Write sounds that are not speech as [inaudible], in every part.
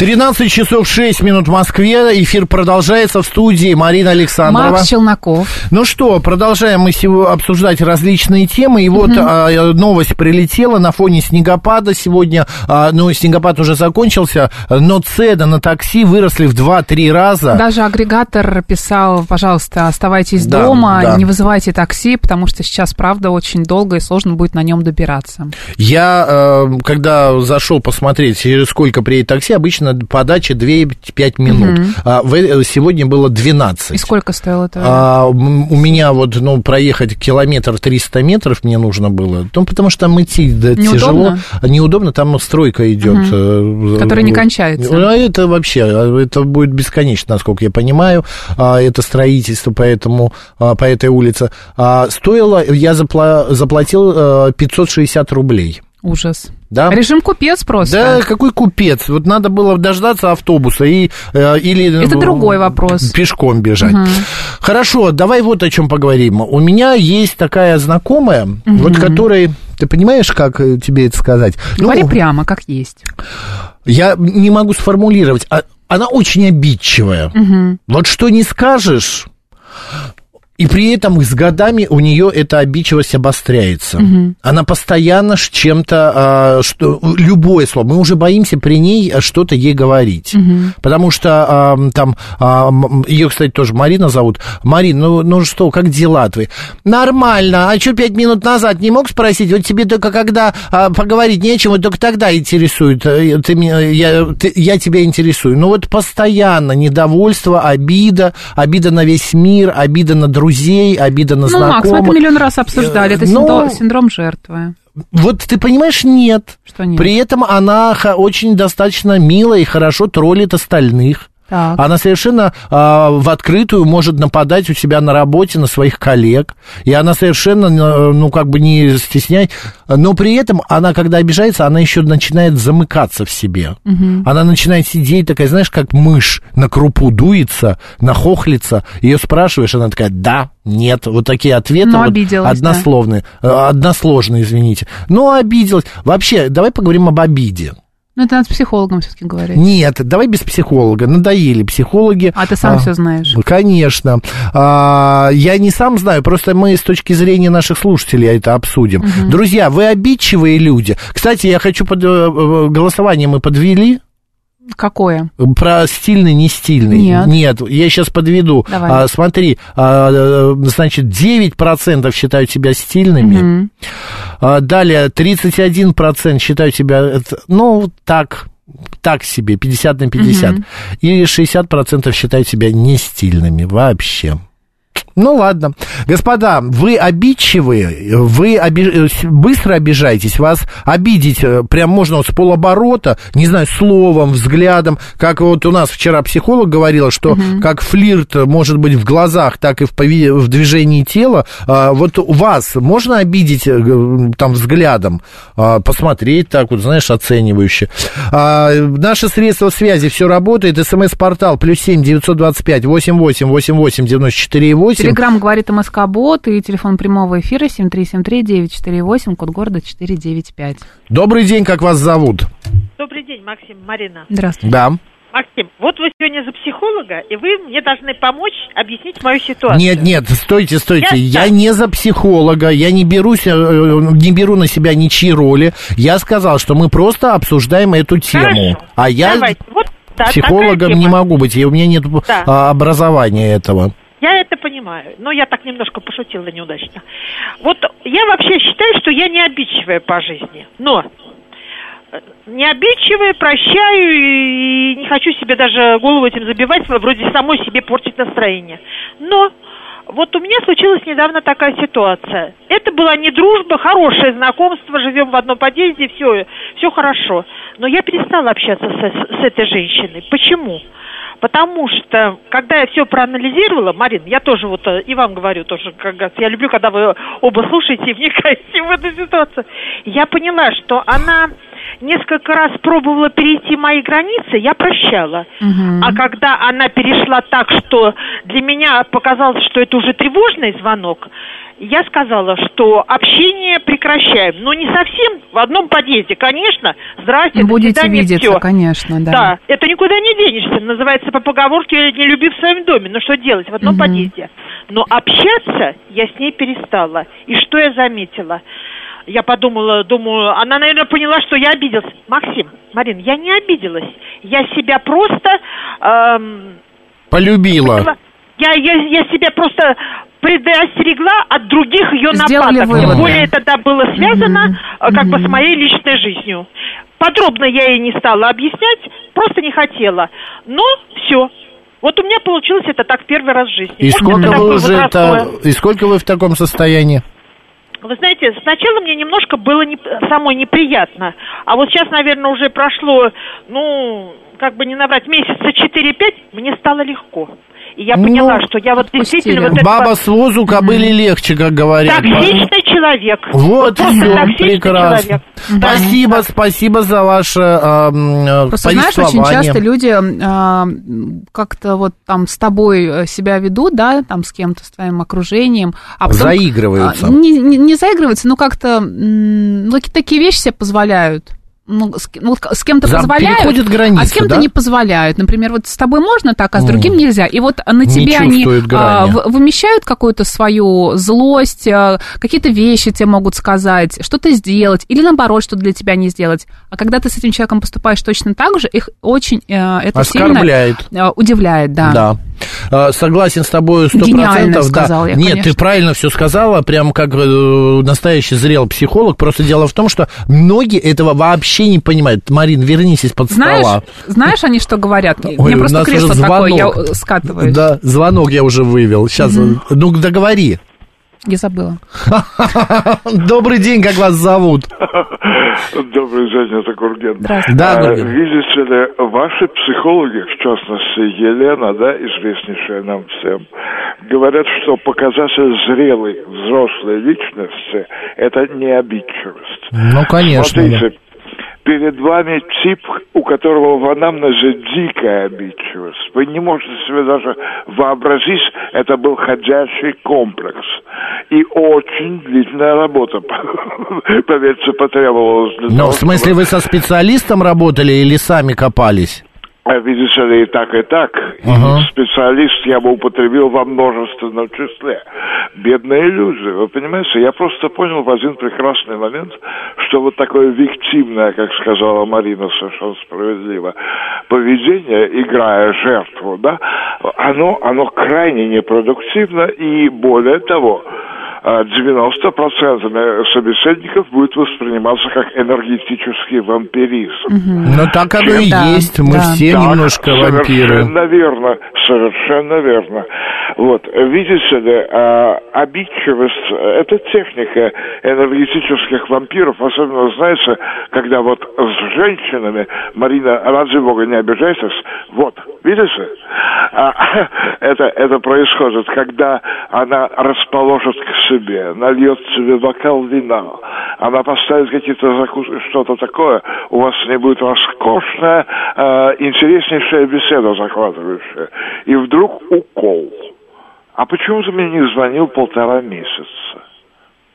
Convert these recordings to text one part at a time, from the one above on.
13 часов 6 минут в Москве. Эфир продолжается в студии Марина Александрова. Макс Челноков. Ну что, продолжаем мы сегодня обсуждать различные темы. И вот а, новость прилетела на фоне снегопада сегодня. А, ну, снегопад уже закончился, но цены на такси выросли в 2-3 раза. Даже агрегатор писал, пожалуйста, оставайтесь Да, дома, да. не вызывайте такси, потому что сейчас, правда, очень долго и сложно будет на нем добираться. Я, э, когда зашел посмотреть, через сколько приедет такси, обычно подача 2-5 минут. А в- сегодня было 12. И сколько стоило это? А, у меня вот, ну, проехать километр 300 метров мне нужно было. Ну, потому что там идти да, Неудобно? тяжело. Неудобно, там стройка идет. э, Которая не кончается. А это вообще, а, это будет бесконечно, насколько я понимаю. А, это строительство поэтому, а, по этой улице. А, стоило, я запла- заплатил э, 560 рублей. Ужас. Да? Режим купец просто. Да, какой купец? Вот надо было дождаться автобуса и, э, или... Это э, другой вопрос. Пешком бежать. Хорошо, давай вот о чем поговорим. У меня есть такая знакомая, вот которой... Ты понимаешь, как э, тебе это сказать? Говори Ну, прямо, как есть. я не могу сформулировать. А- Она очень обидчивая. Вот что не скажешь, и при этом с годами у нее эта обидчивость обостряется. Она постоянно с чем-то, а, что, любое слово, мы уже боимся при ней что-то ей говорить. Потому что а, там, ее, кстати, тоже Марина зовут. Марин, ну, ну что, как дела твои? Нормально. А что пять минут назад не мог спросить? Вот тебе только когда а, поговорить нечем, вот только тогда интересует. э, Ты, я, ты- я тебя интересую. Ну вот постоянно недовольство, обида, обида на весь мир, обида на друзей, обида на Ну, Макс, мы знакомых. это миллион раз обсуждали. Это Э, ну- синдро- синдром жертвы. Вот ты понимаешь, нет. Что нет? При этом она очень достаточно милая и хорошо троллит остальных. Так. Она совершенно а, в открытую может нападать у себя на работе на своих коллег. И она совершенно, э, ну, как бы не стесняет. Но при этом она, когда обижается, она еще начинает замыкаться в себе. Она начинает сидеть такая, знаешь, как мышь на крупу дуется, нахохлится. Ее спрашиваешь, она такая, да, нет. Вот такие ответы. Ну, вот обиделась, да. односложные. э, Односложные, извините. Ну, обиделась. Вообще, давай поговорим об обиде. Ну, это надо с психологом все-таки говорить. Нет, давай без психолога. Надоели психологи. А ты сам все знаешь. Конечно. А, я не сам знаю, просто мы с точки зрения наших слушателей это обсудим. Друзья, вы обидчивые люди. Кстати, я хочу под э, голосование мы подвели. Какое? Про стильный, не стильный. Нет. Нет, я сейчас подведу. Давай. А, смотри, а, э, значит, 9% считают себя стильными. А, далее, 31% считают себя, ну, так, так себе, 50 на 50. И 60% считают себя не стильными вообще. Ну ладно. Господа, вы обидчивые, вы оби- э, быстро обижаетесь, вас обидеть э, прям можно вот с полоборота, не знаю, словом, взглядом, как вот у нас вчера психолог говорила, что как флирт может быть в глазах, так и в, пови- в движении тела, А, вот вас можно обидеть э, там взглядом, А, посмотреть так вот, знаешь, оценивающе. А, Наши средства связи, все работает, смс-портал, плюс семь девятьсот двадцать пять восемь восемь восемь восемь девяносто четыре восемь. Телеграмм говорит МСК-бот и телефон прямого эфира 7373-948, код города 495. Добрый день, как вас зовут? Добрый день, Максим, Марина. Здравствуйте. Да. Максим, вот вы сегодня за психолога, и вы мне должны помочь объяснить мою ситуацию. Нет, нет, стойте, стойте. Я- Я, не за психолога, я не берусь, э, не беру на себя ничьи роли. Я сказал, что мы просто обсуждаем эту тему. Хорошо. А я Давайте. Вот, да, психологом не могу быть, и у меня нет Да. а, образования этого. Я это понимаю, но я так немножко пошутила неудачно. Вот я вообще считаю, что я не обидчивая по жизни, но не обидчивая, прощаю и не хочу себе даже голову этим забивать, вроде самой себе портить настроение. Но вот у меня случилась недавно такая ситуация. Это была не дружба, хорошее знакомство, живем в одном подъезде, все, все хорошо. Но я перестала общаться с, с этой женщиной. Почему? Потому что, когда я все проанализировала, Марин, я тоже вот э, и вам говорю тоже, как раз, я люблю, когда вы оба слушаете и вникаете в [laughs] эту ситуацию, я поняла, что она несколько раз пробовала перейти мои границы, я прощала. Мгм. А когда она перешла так, что для меня показалось, что это уже тревожный звонок, я сказала, что общение прекращаем. Но не совсем в одном подъезде, конечно. Здрасте, до Будете свидания, видеться, всё. конечно, да. Да, это никуда не денешься. Называется по поговорке «не люби в своем доме». Ну что делать, в одном Мгм. подъезде. Но общаться я с ней перестала. И что я заметила? Я подумала, думаю, она, наверное, поняла, что я обиделась. Максим, Марин, я не обиделась. Я себя просто... эм, Полюбила. я, я, я себя просто предостерегла от других ее Сделали нападок. выводы. Тем более это да, было связано э, как бы Мгм. с моей личной жизнью. Подробно я ей не стала объяснять, просто не хотела. Но все. Вот у меня получилось это так первый раз в жизни. И Может, сколько вы уже это... И сколько вы в таком состоянии? Вы знаете, сначала мне немножко было не- самой неприятно, а вот сейчас, наверное, уже прошло, ну, как бы не набрать, месяца 4-5, мне стало легко. И я Ну, поняла, что я вот действительно вот это Баба вот с возу кобыли легче, как говорят. токсичный человек. Вот просто все, прекрасно. человек. Спасибо, спасибо за ваше эм, э, Просто знаешь, очень часто люди а, как-то вот там с тобой э, себя ведут, да, там с кем-то, с твоим окружением. А потом, Заигрываются. а, не, не, не заигрываются, но как-то м, ну, какие-то такие вещи себе позволяют. Ну, с, ну, с кем-то За- позволяют, границы, а с кем-то да? не позволяют. Например, вот с тобой можно так, а с другим нельзя. И вот на тебе они а, в- вымещают какую-то свою злость, а, какие-то вещи тебе могут сказать, что-то сделать, или наоборот, что для тебя не сделать. А когда ты с этим человеком поступаешь точно так же, их очень э, это Оскорбляет. сильно э, удивляет, да. Да. А, Согласен с тобой сто Гениально процентов. сказал да. я, Нет, конечно. ты правильно все сказала, прям как э, настоящий зрелый психолог. Просто дело в том, что многие этого вообще не понимают. Марин, вернись из-под Знаешь, стола. знаешь, они что говорят? Ой, Мне просто кресло такое, я скатываюсь. Да, звонок я уже вывел. Сейчас, ну договори. Я забыла. [laughs] Добрый день, как вас зовут? Добрый день, это Гурген. Здравствуйте. Да, А. Видите ли, ваши психологи, в частности Елена, да, известнейшая нам всем, говорят, что показатель зрелой взрослой личности – это не обидчивость. Ну, конечно. да. Перед вами тип, у которого в анамнезе дикая обидчивость. Вы не можете себе даже вообразить, это был ходячий комплекс. И очень длительная работа, [laughs] поверьте, потребовалась для Ну, того, в смысле, чтобы- вы со специалистом работали или сами копались? А Видите ли, и так, и так. Ага. специалист я бы употребил во множественном числе. Бедные люди, вы понимаете? Я просто понял в один прекрасный момент, что вот такое виктимное, как сказала Марина совершенно справедливо, поведение, играя жертву, да, оно, оно крайне непродуктивно и более того, 90% собеседников будет восприниматься как энергетический вампиризм. Ну, так оно и Да, есть. Мы да. все Так, немножко вампиры. Совершенно верно, совершенно верно. Вот, видите ли, а, обидчивость – это техника энергетических вампиров, особенно, знаете, когда вот с женщинами, Марина, ради бога, не обижайтесь, вот, видите, А, [laughs] это, это происходит, когда она расположит к себе, нальет себе бокал вина, она поставит какие-то закуски, что-то такое, у вас с ней будет роскошная, э, интереснейшая беседа захватывающая. И вдруг укол. А почему ты мне не звонил полтора месяца?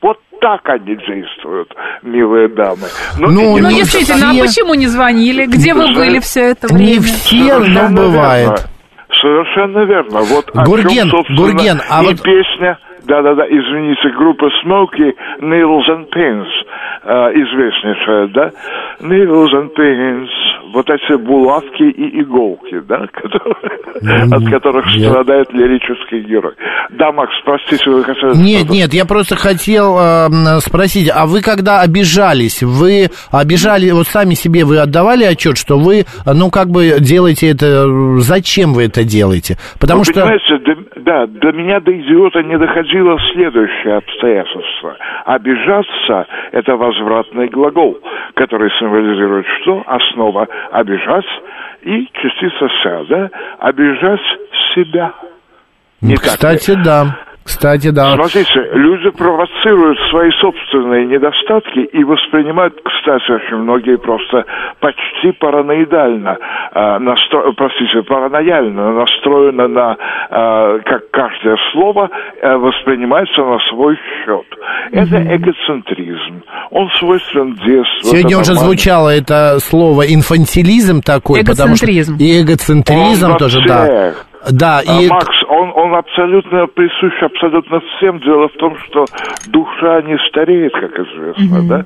Вот так они действуют, милые дамы. Ну, не Ну, не только действительно, все. а почему не звонили? Где вы были все это время? Не все, но Совершенно бывает. верно. Совершенно верно. Вот о Гурген, чем, собственно, Гурген, а и вот- песня да-да-да, извините, группа Smoky, Needles and Pins, э, известнейшая, да? Needles and Pins, вот эти булавки и иголки, да, [laughs] которые- от которых я- страдает лирический герой. Да, Макс, простите, вы хотели... Нет, что-то? нет, я просто хотел э, м, спросить, а вы когда обижались, вы обижали, вот сами себе вы отдавали отчет, что вы, ну, как бы делаете это, э, зачем вы это делаете? Потому Вы что... понимаете, до- да, до меня, до идиота, не доходило следующее обстоятельство. Обижаться – это возвратный глагол, который символизирует что? Основа обижать и частица «ся», да? Обижать себя. Не так ли? Кстати, да. Кстати, да. Смотрите, люди провоцируют свои собственные недостатки и воспринимают, кстати, очень многие просто почти параноидально, э, настро- простите, паранояльно настроены на, э, как каждое слово э, воспринимается на свой счет. Это эгоцентризм. Он свойствен детству. Сегодня уже нормально. звучало это слово инфантилизм такой, потому что... И эгоцентризм Он тоже, да. Да, А, и... Макс, он, он абсолютно присущ абсолютно всем. Дело в том, что душа не стареет, как известно, да?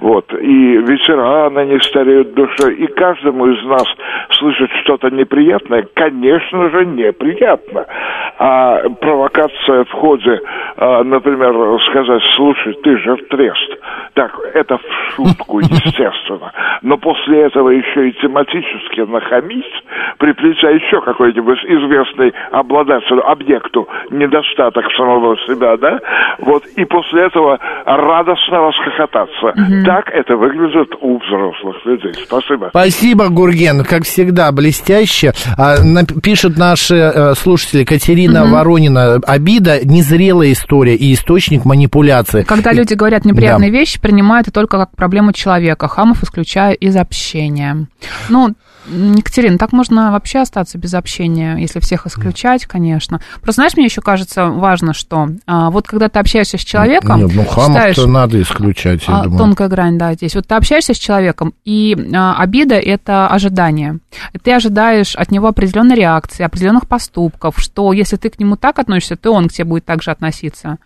Вот. И ветераны не стареют душой. И каждому из нас слышать что-то неприятное, конечно же, неприятно. А провокация в ходе, а, например, сказать, слушай, ты же трест. Так, это в шутку, [laughs] естественно. Но после этого еще и тематически нахамить, приплетя еще какой-нибудь известный обладателю, объекту недостаток самого себя, да? Вот, и после этого радостно расхохотаться. Так это выглядит у взрослых людей. Спасибо. Спасибо, Гурген, как всегда, блестяще. А, нап- пишут наши э, слушатели Катерина Воронина. Обида – незрелая история и источник манипуляции. Когда И- люди говорят неприятные Да. вещи, принимают это только как проблему человека. Хамов исключаю из общения. Ну, Екатерина, так можно вообще остаться без общения, если всех исключать, конечно. Просто, знаешь, мне еще кажется важно, что а, вот когда ты общаешься с человеком, Нет, ну хамов-то надо исключать, я а, думаю. тонкая грань, да, здесь. Вот ты общаешься с человеком, и а, обида – это ожидание. Ты ожидаешь от него определенной реакции, определенных поступков, что если ты к нему так относишься, то он к тебе будет так же относиться.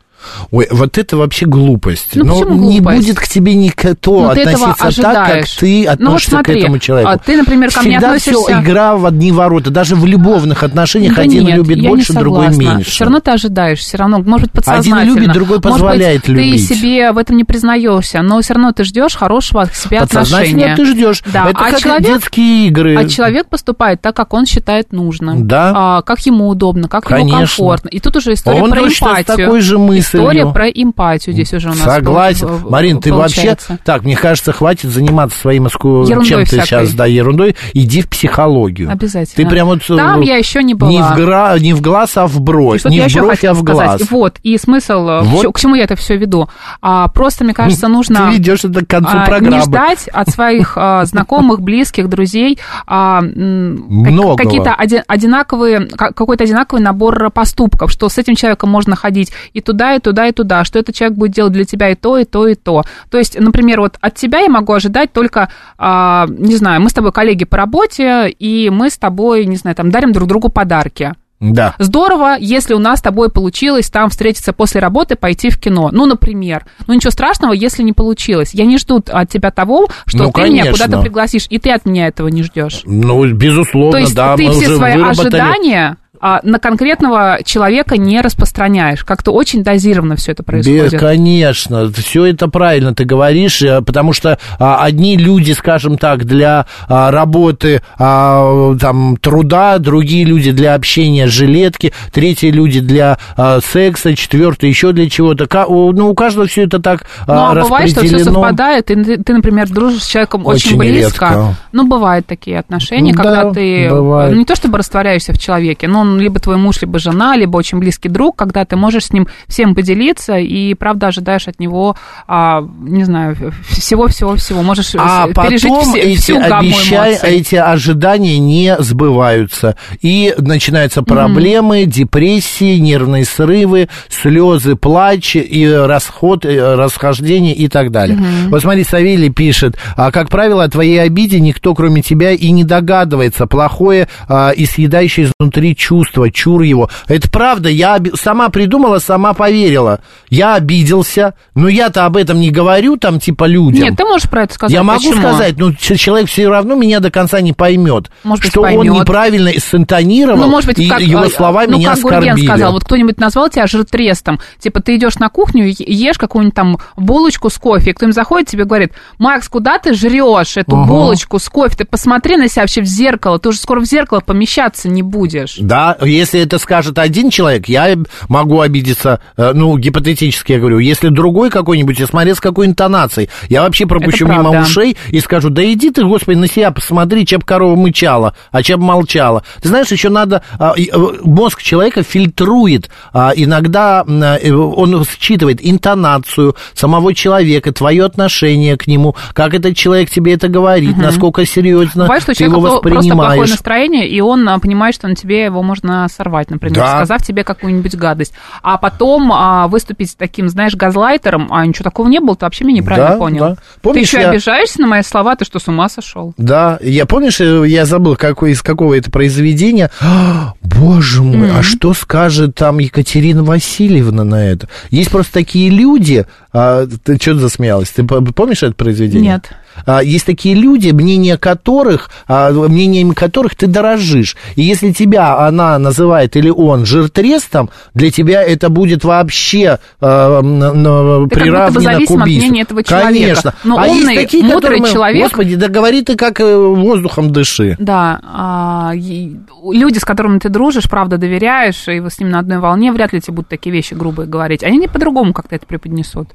Ой, вот это вообще глупость. Ну, Но почему не глупость? будет к тебе никто Ну, относиться так, как ты Ну, вот относишься смотри, к этому человеку. а ты, например, ко мне Всегда относишься- все игра в одни ворота. Даже в любовных отношениях Да один нет, любит больше, другой меньше. Все равно ты ожидаешь, все равно, может быть, подсознательно. любит, другой Может быть, позволяет любить. Ты себе в этом не признаешься, но все равно ты ждешь хорошего от себя отношения. ты ждешь. Да. Это а как человек, детские игры. а человек поступает так, как он считает нужным. Да. А, как ему удобно, как ему Конечно. комфортно. И тут уже история Он про точно с эмпатию. такой же мыслью. История про эмпатию здесь уже у нас Согласен. пол- Марин, ты получается. вообще... Так, мне кажется, хватит заниматься своим иску... Чем ты сейчас, да, ерундой. Иди в психологию. Обязательно. Ты прям вот... Там э, я еще не была. Не в, гра... не в глаз, а в бровь. Не в бровь, а в глаз. сказать. Вот, и смысл, э, Вот. к чему я это все веду. А, просто, мне кажется, нужно... Ты ведешь это к концу а, программы. Не ждать от своих а, [laughs] знакомых, близких, друзей а, как- какие-то оди- одинаковые, ка- какой-то одинаковый набор поступков, что с этим человеком можно ходить и туда, и туда, и туда, что этот человек будет делать для тебя и то, и то, и то. То есть, например, вот от тебя я могу ожидать только, а, не знаю, мы с тобой коллеги по работе, и мы с тобой, не знаю, там дарим друг другу подарки. Да. Здорово, если у нас с тобой получилось там встретиться после работы, пойти в кино. Ну, например. Ну, ничего страшного, если не получилось. Я не жду от тебя того, что Ну, ты меня конечно. куда-то пригласишь, и ты от меня этого не ждешь. Ну, безусловно, То есть да. ты все уже свои выработали... ожидания а, на конкретного человека не распространяешь. Как-то очень дозированно все это происходит. Бе- Конечно, все это правильно ты говоришь, э, потому что а, одни люди, скажем так, для а, работы, а, там, труда, другие люди для общения жилетки, третьи люди для а, секса, четвертые еще для чего-то. Ну, у каждого все это так Ну, а, а бывает, что все совпадает, и ты, ты, например, дружишь с человеком очень, Очень близко. редко. Ну, бывают такие отношения, Ну, когда да, ты бывает. ну, не то чтобы растворяешься в человеке, но он либо твой муж, либо жена, либо очень близкий друг, когда ты можешь с ним всем поделиться и, правда, ожидаешь от него, а, не знаю, всего-всего-всего. Можешь А с- пережить потом все- эти, всю обещай- эти ожидания не сбываются. И начинаются проблемы, депрессии, нервные срывы, слезы, плач и расход, э, расхождение и так далее. Вот смотри, Савелий пишет, а, как правило, о твоей обиде никто, кроме тебя, и не догадывается. Плохое а, и съедающее изнутри чувство чувства, чур его. Это правда, я оби- сама придумала, сама поверила. Я обиделся, но я-то об этом не говорю, там, типа, людям. Нет, ты можешь про это сказать. Я могу Почему? сказать, но ч- человек все равно меня до конца не поймет, Может быть, что он поймет. неправильно синтонировал, Ну, может быть, и как, его э, слова ну, меня как Гурген оскорбили. сказал, вот кто-нибудь назвал тебя жиртрестом, типа ты идешь на кухню и ешь какую-нибудь там булочку с кофе, и кто-нибудь заходит, тебе говорит, Макс, куда ты жрешь эту Ага. булочку с кофе? Ты посмотри на себя вообще в зеркало, ты уже скоро в зеркало помещаться не будешь. Да, если это скажет один человек, я могу обидеться, э, ну, гипотетически я говорю. Если другой какой-нибудь, я смотря с какой интонацией, я вообще пропущу Это мимо правда. ушей и скажу, да иди ты, господи, на себя посмотри, чем корова мычала, а чем молчала. Ты знаешь, еще надо, а, э, мозг человека фильтрует, а, иногда э, он считывает интонацию самого человека, твое отношение к нему, как этот человек тебе это говорит, насколько серьезно Бывает, что ты его человека просто плохое воспринимаешь. настроение, и он а, понимает, что на тебе его можно сорвать, например, Да. сказав тебе какую-нибудь гадость. А потом а, выступить таким, знаешь, газлайтером, а ничего такого не было, ты вообще меня неправильно Да, понял. да. Помнишь, ты еще я- обижаешься на мои слова, ты что, с ума сошел? Да, я помнишь, э, я забыл, какой, из какого это произведения. А, Боже мой, а что скажет там Екатерина Васильевна на это? Есть просто такие люди. а, ты что засмеялась? Ты помнишь это произведение? Нет. А, есть такие люди, мнение которых, а, мнениями которых ты дорожишь. И если тебя она называет или он жиртрестом, для тебя это будет вообще как бы приравнено к от убийству. мнения этого человека. Конечно. Но а есть умный, такие, мудрый мы- человек- Господи, да говори ты как э, воздухом дыши. Да, а, люди, с которыми ты дружишь, правда, доверяешь, и вы с ним на одной волне, вряд ли тебе будут такие вещи грубые говорить. Они не по-другому как-то это преподнесут.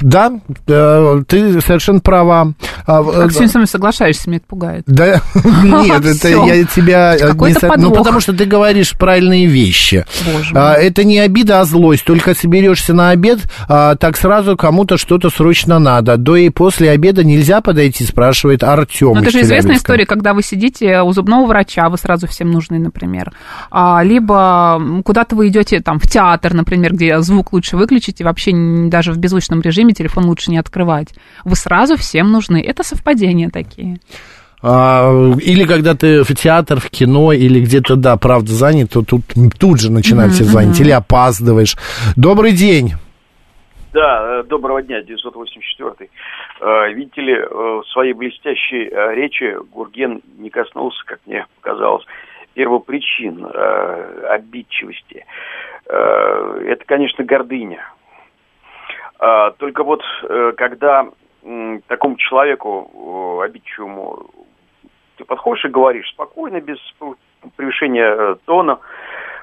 Да, э, ты совершенно права. А, Как э, сегодня со мной соглашаешься, меня это пугает. Да, [laughs] нет, это я тебя... э, Ну, потому что ты говоришь правильные вещи. Боже А. Это не обида, а злость. Только соберешься на обед, а, так сразу кому-то что-то срочно надо. До и после обеда нельзя подойти, спрашивает Артем. Ну, это же известная история, когда вы сидите у зубного врача, вы сразу всем нужны, например. А, либо куда-то вы идете там в театр, например, где звук лучше выключить, и вообще даже в беззвучном режиме телефон лучше не открывать. Вы сразу всем нужны. Это совпадения такие. А, или когда ты в театр, в кино, или где-то, да, правда, занят, то тут, тут же начинают все звонить. Или опаздываешь. Добрый день. Да, э, доброго дня, 984. Э, Видите ли, э, в своей блестящей речи Гурген не коснулся, как мне показалось, первопричин обидчивости. Это, конечно, гордыня. А, Только вот э, когда такому человеку, обидчивому, ты подходишь и говоришь спокойно, без превышения э, тона,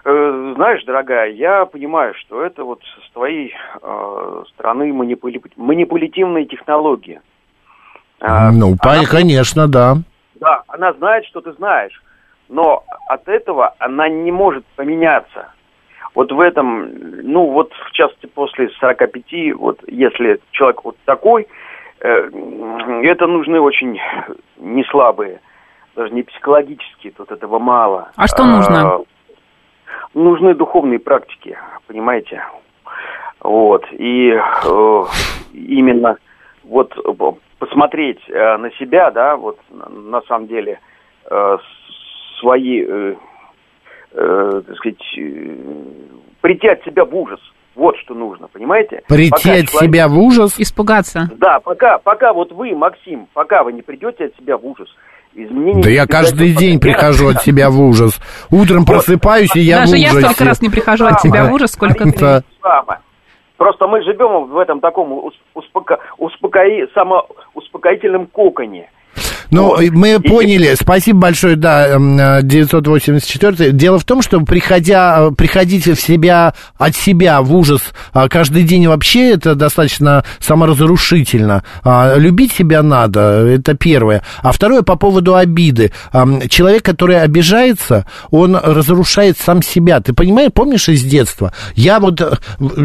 Э, Знаешь, дорогая, я понимаю, что это вот с твоей э, стороны манипули- манипулятивные технологии. А, ну, она- конечно, да. Да, она знает, что ты знаешь, но от этого она не может поменяться. Вот в этом, ну вот в частности после 45, вот если человек вот такой, э, это нужны очень не слабые, даже не психологические, тут этого мало. А что нужно? А, нужны духовные практики, понимаете? Вот. И э, именно вот посмотреть э, на себя, да, вот на, самом деле э, свои, э, э, так сказать, э, прийти от себя в ужас. Вот что нужно, понимаете? Прийти Пока от человек- себя в ужас. Испугаться. Да, пока, пока вот вы, Максим, пока вы не придете от себя в ужас, изменения... Да я каждый день прихожу от себя в ужас. Утром просыпаюсь, и я Даже в я ужасе. столько раз не прихожу от тебя в ужас, сколько ты. Просто мы живем в этом таком ус- успока... успокои... самоуспокоительном коконе. Ну, Вот. мы И- поняли. Спасибо большое, да, м, э, 984. Дело в том, что приходя, э, приходить в себя, от себя в ужас а, каждый день вообще это достаточно саморазрушительно. А, Любить себя надо, это первое. А второе, по поводу обиды. Человек, который обижается, он разрушает сам себя. Ты понимаешь, помнишь из детства? Я вот,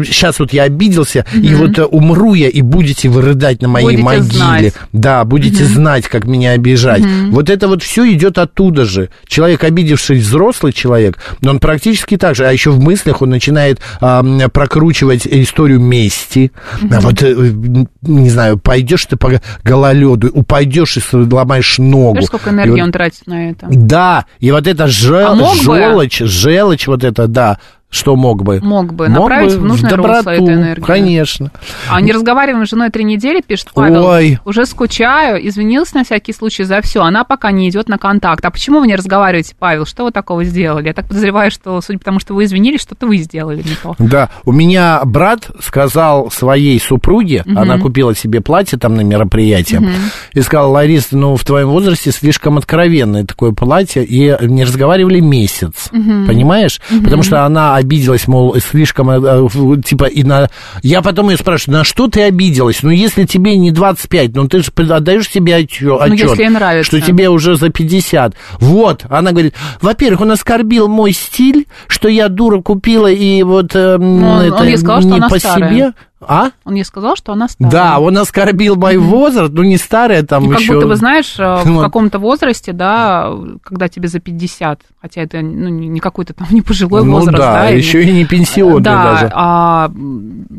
сейчас вот я обиделся, и вот э, умру я, и будете вы рыдать на моей Будете могиле. знать. Да, будете знать, как меня обижать. Вот это вот все идет оттуда же. Человек, обидевший взрослый человек, но он практически так же. А еще в мыслях он начинает а, прокручивать историю мести. А вот, э, не знаю, пойдешь ты по гололеду, упадешь и сломаешь ногу. Знаешь, сколько И энергии вот- он тратит на это? Да, и вот это жел, А бы? желчь, желчь вот это, да, что мог бы? Мог бы направить в нужное русло эту энергию. Конечно. А не разговариваем с женой три недели, пишет Павел. Ой. Уже скучаю, извинился на всякий случай за все. Она пока не идет на контакт. А почему вы не разговариваете, Павел? Что вы такого сделали? Я так подозреваю, что, судя по тому, что вы извинились, что-то вы сделали не то. Да, у меня брат сказал своей супруге, Мгм. она купила себе платье там на мероприятие, Мгм. и сказал, Ларис, ну в твоем возрасте слишком откровенное такое платье, и не разговаривали месяц, Мгм. понимаешь? Мгм. Потому что она обиделась, мол, слишком, э, э, типа, и на... Я потом ее спрашиваю, на что ты обиделась? Ну если тебе не 25, ну ты же отдаешь себе отчет, Ну, если нравится. что тебе уже за 50. Вот, она говорит, во-первых, он оскорбил мой стиль, что я дура купила и вот э, Ну, это он ей сказал, не что она по старая. себе. А? Он ей сказал, что она старая. Да, он оскорбил мой возраст, ну не старая там Ну, как еще. будто бы, знаешь, э, в каком-то возрасте, да, когда тебе за 50, хотя это ну, не не какой-то там [laughs] не пожилой Ну возраст, да, да. еще и не пенсионный да, даже. а,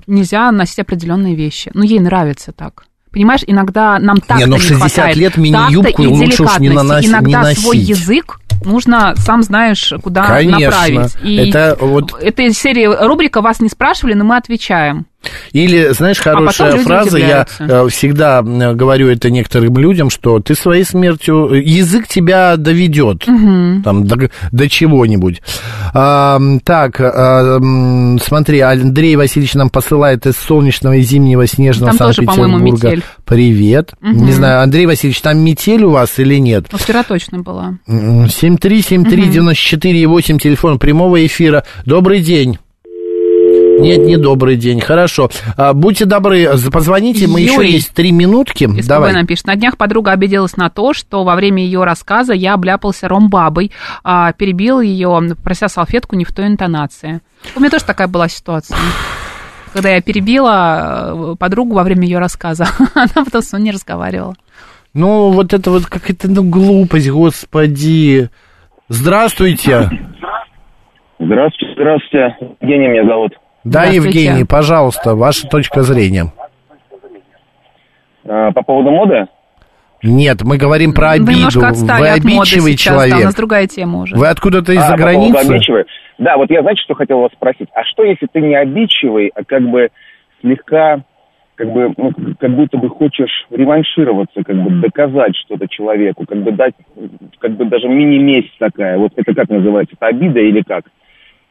нельзя носить определенные вещи. Ну, ей нравится так. Понимаешь, иногда нам так Не, ну в 60 лет мини-юбку лучше уж не наноси- Иногда не свой носить. язык нужно, сам знаешь, куда Конечно. направить. И Это вот- этой серии рубрика «Вас не спрашивали, но мы отвечаем». Или, знаешь, А хорошая люди фраза, я э, всегда говорю это некоторым людям, что ты своей смертью, э, язык тебя доведет, Мгм. там, до, до чего-нибудь. А, так, а, смотри, Андрей Васильевич нам посылает из солнечного и зимнего снежного Санкт-Петербурга. Привет. Мгм. Не знаю, Андрей Васильевич, там метель у вас или нет? Ну, вчера точно была. 7373948, телефон прямого эфира. Добрый день. Нет, не добрый день. Хорошо. А, будьте добры, позвоните, мы еще Юрий. есть три минутки. Из Давай. Нам пишет. На днях подруга обиделась на то, что во время ее рассказа я обляпался ромбабой, а, перебил ее, прося салфетку не в той интонации. У меня тоже такая была ситуация. Когда я перебила э, подругу во время ее рассказа, [laughs] она потом со мной не разговаривала. Ну, вот это вот какая-то ну, глупость, господи. Здравствуйте. Здравствуйте, здравствуйте. Евгений меня зовут. Да. Евгений, пожалуйста, ваша точка зрения. А, По поводу моды? Нет, мы говорим про Вы обиду. Вы от моды обидчивый сейчас, да, у человек. нас другая тема уже. Вы откуда-то из-за А, границы? обидчивый. Да, вот я, знаете, что хотел вас спросить? А что, если ты не обидчивый, а как бы слегка, как бы, ну, как будто бы хочешь реваншироваться, как бы доказать что-то человеку, как бы дать, как бы даже мини-месть такая. Вот это как называется? Это обида или как?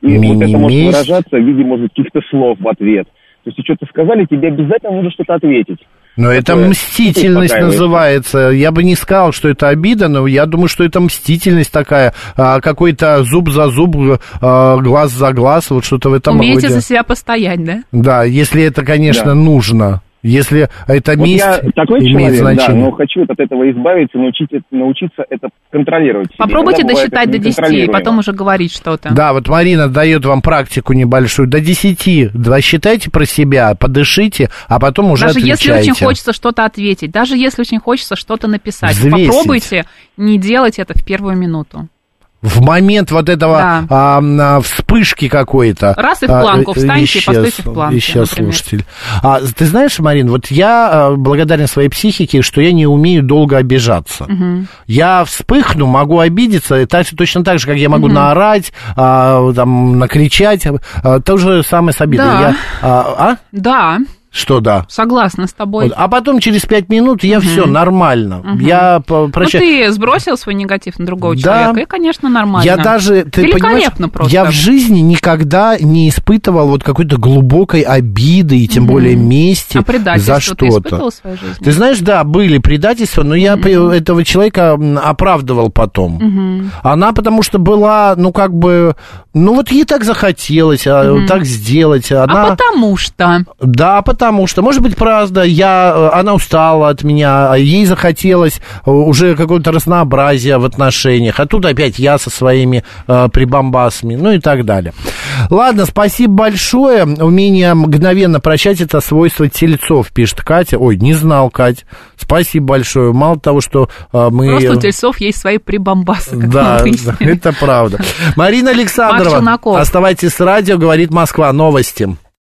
И вот это может выражаться в виде, может, каких-то слов в ответ. То есть, если что-то сказали, тебе обязательно нужно что-то ответить. Но это Такое. мстительность Успокаивает. называется. Я бы не сказал, что это обида, но я думаю, что это мстительность такая. а, какой-то зуб за зуб, а, глаз за глаз, вот что-то в этом Умеете роде. за себя постоять, да? Да, если это, конечно, Да. нужно. Если это Вот месть я такой имеет человек, да, значение. но хочу от этого избавиться, научить, научиться это контролировать. Попробуйте досчитать до 10 и потом уже говорить что-то. Да, вот Марина дает вам практику небольшую. До 10 два считайте про себя, подышите, а потом уже Даже если отвечайте. очень хочется что-то ответить, даже если очень хочется что-то написать, Взвесить. попробуйте не делать это в первую минуту. В момент вот этого Да. а, вспышки какой-то. Раз и в а, планку встаньте и исчез- постойте в планке, Исчез например. слушатель. А, ты знаешь, Марин, вот я а, благодарен своей психике, что я не умею долго обижаться. Мгм. Я вспыхну, могу обидеться, и точно так же, как я могу Мгм. наорать, а, там, накричать. А, то же самое с обидой. Да. Я, а, а? Да, Что да? согласна с тобой. Вот, а потом через пять минут я все нормально. Мгм. Я по- Ну, прощаю. ты сбросил свой негатив на другого Да. человека, и, конечно, нормально. Я даже, ты Великолепно понимаешь, просто. я в жизни никогда не испытывал вот какой-то глубокой обиды и тем Мгм. более мести А за ты что-то. жизни? Ты знаешь, да, были предательства, но я по- этого человека оправдывал потом. Мгм. Она потому что была, ну, как бы, ну, вот ей так захотелось, а, Мгм. так сделать. Она... А потому что... Да, потому что, может быть, правда, я, э, она устала от меня, а ей захотелось э, уже какого-то разнообразия в отношениях, а тут опять я со своими э, прибамбасами, ну и так далее. Ладно, спасибо большое. Умение мгновенно прощать это свойство тельцов, пишет Катя. Ой, не знал, Кать. Спасибо большое. Мало того, что а, мы... Просто у тельцов есть свои прибамбасы, Да, выяснили. [laughs] это правда. Марина Александрова, Челноков. оставайтесь с радио, говорит Москва. Новости.